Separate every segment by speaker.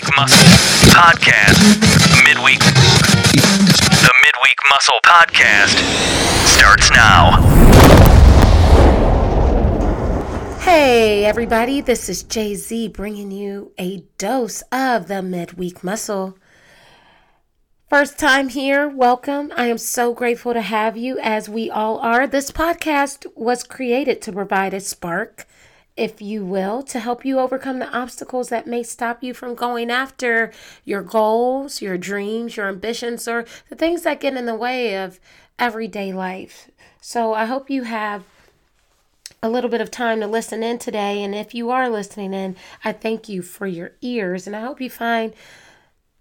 Speaker 1: Midweek Muscle Podcast. Midweek. The Midweek Muscle Podcast starts now.
Speaker 2: Hey, everybody, this is Jay Z bringing you a dose of the midweek muscle. First time here, welcome. I am so grateful to have you, as we all are. This podcast was created to provide a spark, if you will, to help you overcome the obstacles that may stop you from going after your goals, your dreams, your ambitions, or the things that get in the way of everyday life. So I hope you have a little bit of time to listen in today. And if you are listening in, I thank you for your ears and I hope you find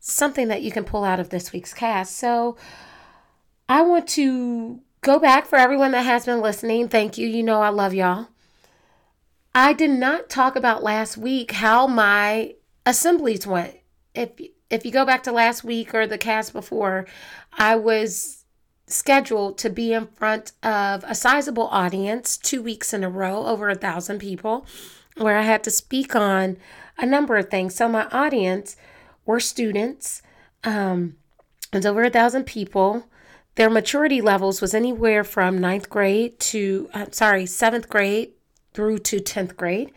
Speaker 2: something that you can pull out of this week's cast. So I want to go back for everyone that has been listening. Thank you. You know, I love y'all. I did not talk about last week how my assemblies went. If if you go back to last week or the cast before, I was scheduled to be in front of a sizable audience two weeks in a row, over a thousand people, where I had to speak on a number of things. So my audience were students. Um, it was over a thousand people. Their maturity levels was anywhere from ninth grade to, I'm sorry, seventh grade through to 10th grade.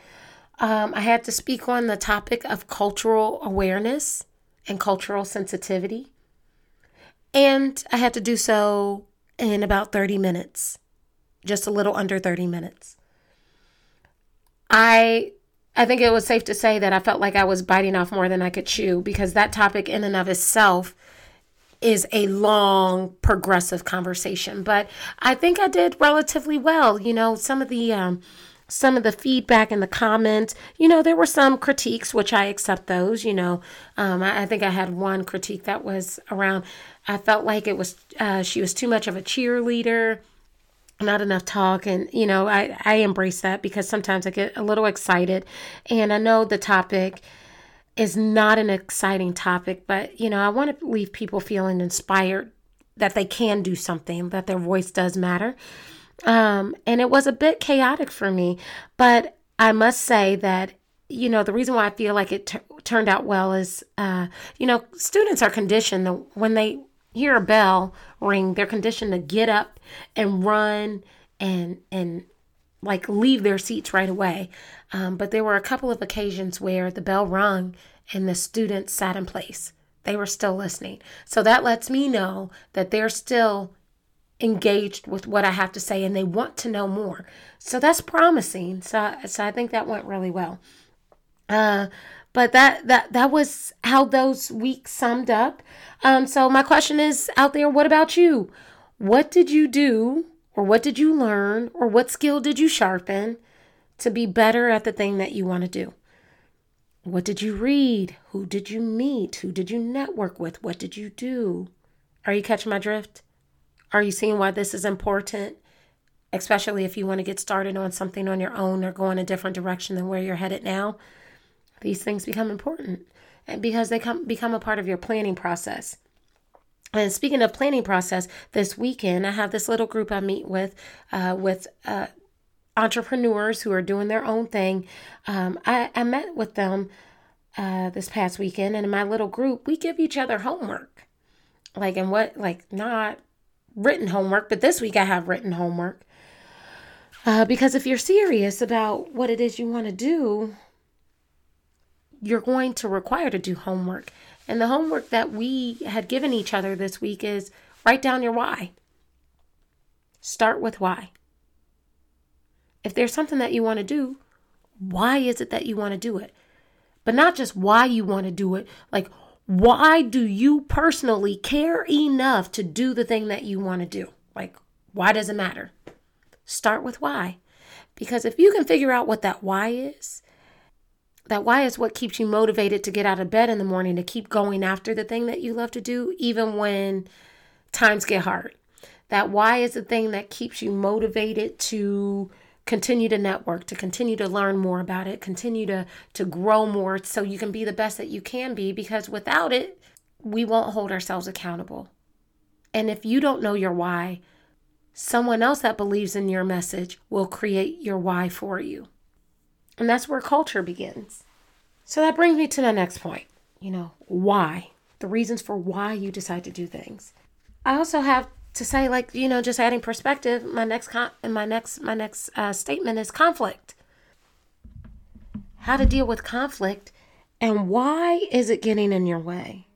Speaker 2: Um, I had to speak on the topic of cultural awareness and cultural sensitivity. And I had to do so in about 30 minutes, just a little under 30 minutes. I I think it was safe to say that I felt like I was biting off more than I could chew because that topic in and of itself is a long progressive conversation but i think i did relatively well you know some of the um, some of the feedback and the comments. You know, there were some critiques, which I accept those. You know, um, I, I, think I had one critique that was around. I felt like it was uh, she was too much of a cheerleader, not enough talk, and you know, I I embrace that because sometimes I get a little excited, and I know the topic is not an exciting topic, but you know, I want to leave people feeling inspired that they can do something, that their voice does matter. Um, and it was a bit chaotic for me, but I must say that you know the reason why I feel like it t- turned out well is uh, you know students are conditioned that when they hear a bell ring, they're conditioned to get up and run and and like leave their seats right away. Um, but there were a couple of occasions where the bell rung and the students sat in place. They were still listening. So that lets me know that they're still engaged with what I have to say and they want to know more. So that's promising. So, so I think that went really well. Uh, but that that that was how those weeks summed up. Um, so my question is out there: What about you? What did you do, or what did you learn, or what skill did you sharpen to be better at the thing that you want to do? What did you read? Who did you meet? Who did you network with? What did you do? Are you catching my drift? Are you seeing why this is important? Especially if you want to get started on something on your own or go in a different direction than where you're headed now. These things become important and because they come become a part of your planning process. And speaking of planning process, this weekend I have this little group I meet with, uh, with uh, entrepreneurs who are doing their own thing. Um, I, I met with them uh, this past weekend, and in my little group, we give each other homework. Like, and what, like, not written homework, but this week I have written homework. Uh, because if you're serious about what it is you want to do, you're going to require to do homework. And the homework that we had given each other this week is write down your why. Start with why. If there's something that you want to do, why is it that you want to do it? But not just why you want to do it, like why do you personally care enough to do the thing that you want to do? Like, why does it matter? Start with why. Because if you can figure out what that why is, that why is what keeps you motivated to get out of bed in the morning to keep going after the thing that you love to do, even when times get hard. That why is the thing that keeps you motivated to continue to network, to continue to learn more about it, continue to to grow more so you can be the best that you can be because without it, we won't hold ourselves accountable. And if you don't know your why, someone else that believes in your message will create your why for you. And that's where culture begins. So that brings me to the next point. you know, why, the reasons for why you decide to do things. I also have to say, like, you know, just adding perspective. My next con- my next my next uh, statement is conflict. How to deal with conflict, and why is it getting in your way?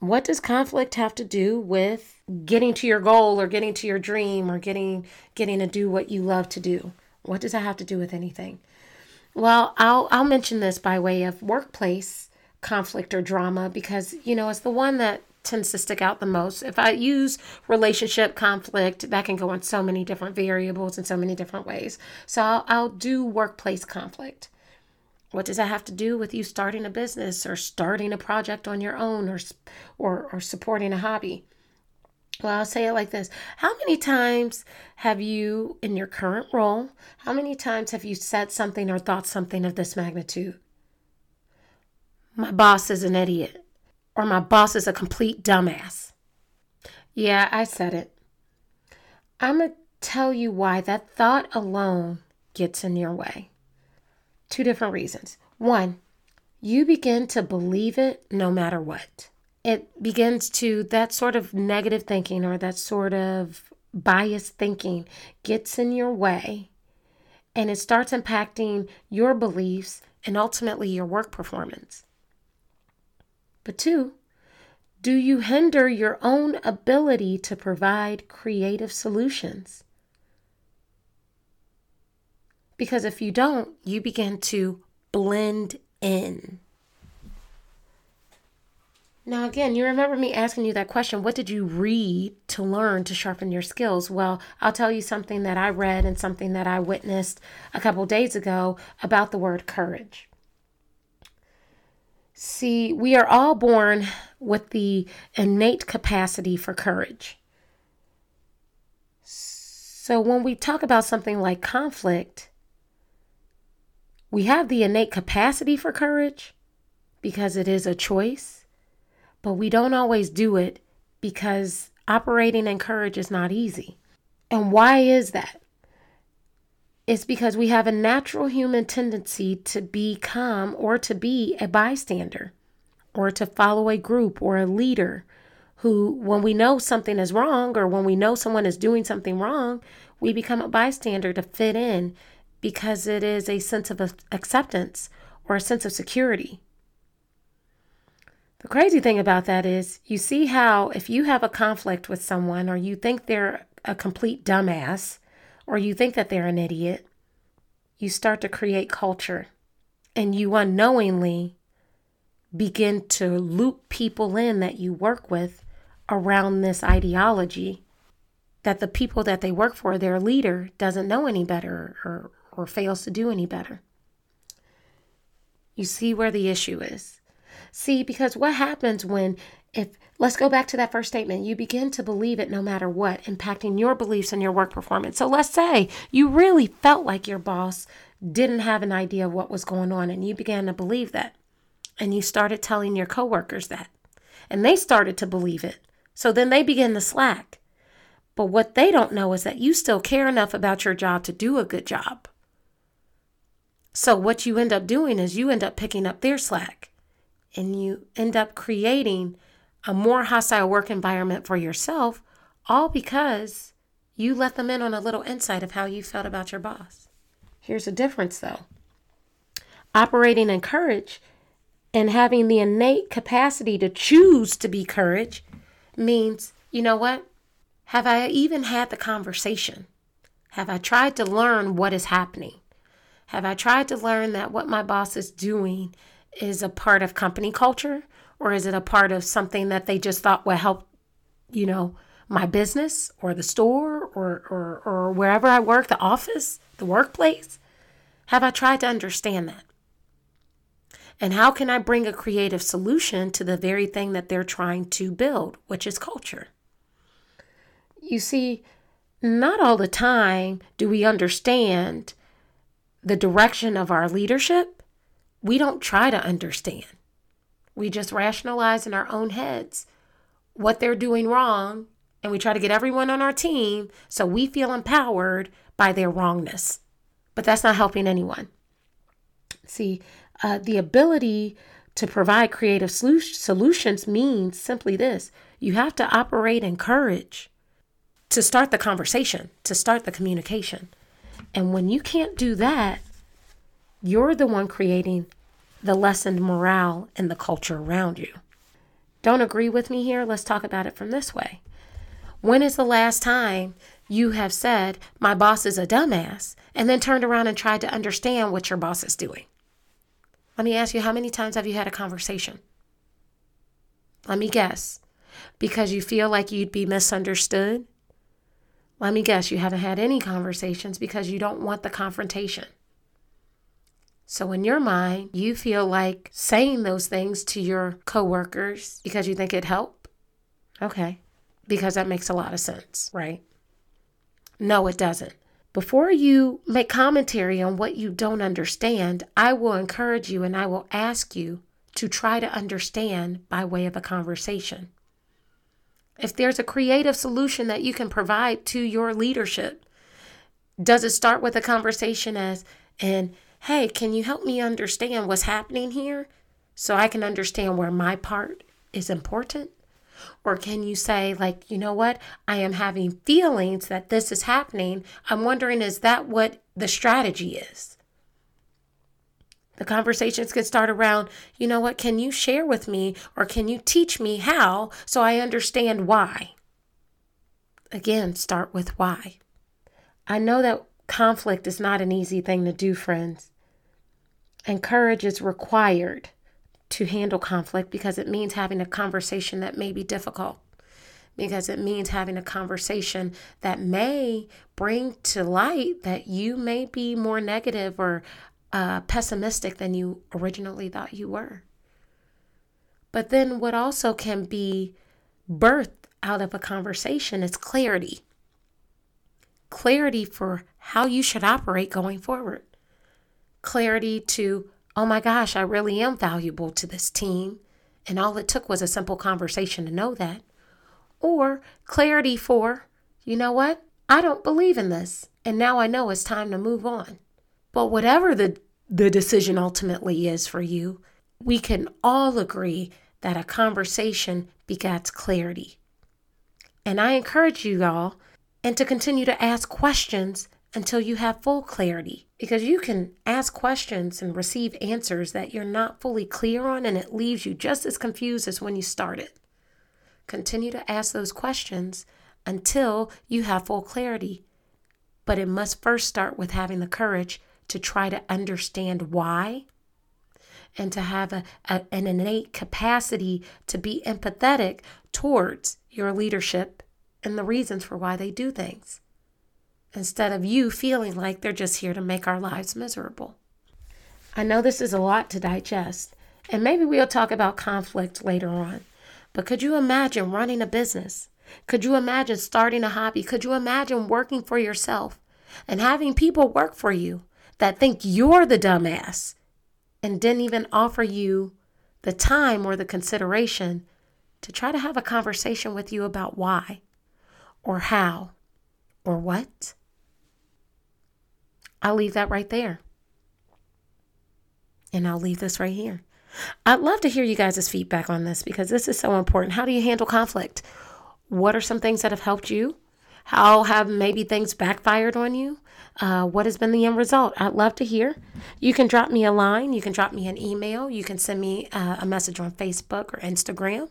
Speaker 2: What does conflict have to do with getting to your goal or getting to your dream or getting getting to do what you love to do? What does that have to do with anything? Well, I'll I'll mention this by way of workplace conflict or drama because you know it's the one that tends to stick out the most. If I use relationship conflict, that can go in so many different variables in so many different ways. So I'll, I'll do workplace conflict. What does that have to do with you starting a business or starting a project on your own or or, or supporting a hobby? Well, I'll say it like this How many times have you, in your current role, how many times have you said something or thought something of this magnitude? My boss is an idiot, or my boss is a complete dumbass. Yeah, I said it. I'm going to tell you why that thought alone gets in your way. Two different reasons. One, you begin to believe it no matter what it begins to that sort of negative thinking or that sort of biased thinking gets in your way and it starts impacting your beliefs and ultimately your work performance. But two, do you hinder your own ability to provide creative solutions? Because if you don't, you begin to blend in. Now, again, you remember me asking you that question what did you read to learn to sharpen your skills? Well, I'll tell you something that I read and something that I witnessed a couple days ago about the word courage. See, we are all born with the innate capacity for courage. So when we talk about something like conflict, we have the innate capacity for courage because it is a choice but we don't always do it because operating in courage is not easy. And why is that? It's because we have a natural human tendency to become or to be a bystander or to follow a group or a leader who, when we know something is wrong or when we know someone is doing something wrong, we become a bystander to fit in because it is a sense of acceptance or a sense of security. The crazy thing about that is, you see how if you have a conflict with someone or you think they're a complete dumbass or you think that they're an idiot, you start to create culture and you unknowingly begin to loop people in that you work with around this ideology that the people that they work for, their leader, doesn't know any better or, or fails to do any better. You see where the issue is. See, because what happens when, if, let's go back to that first statement, you begin to believe it no matter what, impacting your beliefs and your work performance. So let's say you really felt like your boss didn't have an idea of what was going on and you began to believe that. And you started telling your coworkers that. And they started to believe it. So then they begin to slack. But what they don't know is that you still care enough about your job to do a good job. So what you end up doing is you end up picking up their slack and you end up creating a more hostile work environment for yourself, all because you let them in on a little insight of how you felt about your boss. Here's the difference though operating in courage and having the innate capacity to choose to be courage means, you know what? Have I even had the conversation? Have I tried to learn what is happening? Have I tried to learn that what my boss is doing is a part of company culture or is it a part of something that they just thought would help, you know, my business or the store or, or, or wherever I work, the office, the workplace? Have I tried to understand that? And how can I bring a creative solution to the very thing that they're trying to build, which is culture? You see, not all the time do we understand the direction of our leadership we don't try to understand. We just rationalize in our own heads what they're doing wrong, and we try to get everyone on our team so we feel empowered by their wrongness. But that's not helping anyone. See, uh, the ability to provide creative solutions means simply this you have to operate in courage to start the conversation, to start the communication. And when you can't do that, you're the one creating the lessened morale in the culture around you. Don't agree with me here? Let's talk about it from this way. When is the last time you have said, My boss is a dumbass, and then turned around and tried to understand what your boss is doing? Let me ask you, how many times have you had a conversation? Let me guess. Because you feel like you'd be misunderstood? Let me guess, you haven't had any conversations because you don't want the confrontation. So, in your mind, you feel like saying those things to your coworkers because you think it'd help? Okay, because that makes a lot of sense, right? No, it doesn't. Before you make commentary on what you don't understand, I will encourage you and I will ask you to try to understand by way of a conversation. If there's a creative solution that you can provide to your leadership, does it start with a conversation as, and hey, can you help me understand what's happening here so I can understand where my part is important? Or can you say, like, you know what? I am having feelings that this is happening. I'm wondering, is that what the strategy is? The conversations could start around, you know what? Can you share with me or can you teach me how so I understand why? Again, start with why. I know that conflict is not an easy thing to do, friends. And courage is required to handle conflict because it means having a conversation that may be difficult, because it means having a conversation that may bring to light that you may be more negative or uh, pessimistic than you originally thought you were. But then, what also can be birthed out of a conversation is clarity clarity for how you should operate going forward, clarity to oh my gosh, I really am valuable to this team. And all it took was a simple conversation to know that. Or clarity for, you know what? I don't believe in this. And now I know it's time to move on. But whatever the, the decision ultimately is for you, we can all agree that a conversation begets clarity. And I encourage you all and to continue to ask questions until you have full clarity because you can ask questions and receive answers that you're not fully clear on and it leaves you just as confused as when you started. Continue to ask those questions until you have full clarity. But it must first start with having the courage to try to understand why and to have a, a, an innate capacity to be empathetic towards your leadership and the reasons for why they do things instead of you feeling like they're just here to make our lives miserable. I know this is a lot to digest, and maybe we'll talk about conflict later on. But could you imagine running a business? Could you imagine starting a hobby? Could you imagine working for yourself and having people work for you that think you're the dumbass and didn't even offer you the time or the consideration to try to have a conversation with you about why or how or what? I'll leave that right there. And I'll leave this right here. I'd love to hear you guys' feedback on this because this is so important. How do you handle conflict? What are some things that have helped you? How have maybe things backfired on you? Uh, what has been the end result? I'd love to hear. You can drop me a line. You can drop me an email. You can send me uh, a message on Facebook or Instagram.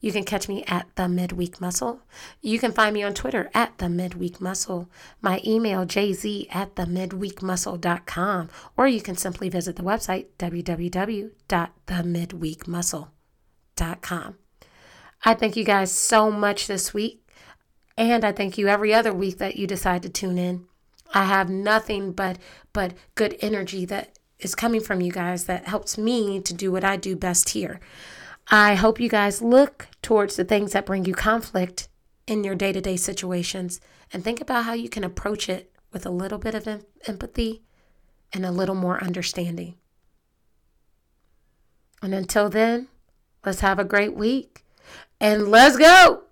Speaker 2: You can catch me at the Midweek Muscle. You can find me on Twitter at the Midweek Muscle. My email jz at the midweekmuscle.com, or you can simply visit the website www.themidweekmuscle.com. I thank you guys so much this week, and I thank you every other week that you decide to tune in. I have nothing but but good energy that is coming from you guys that helps me to do what I do best here. I hope you guys look towards the things that bring you conflict in your day to day situations and think about how you can approach it with a little bit of em- empathy and a little more understanding. And until then, let's have a great week and let's go.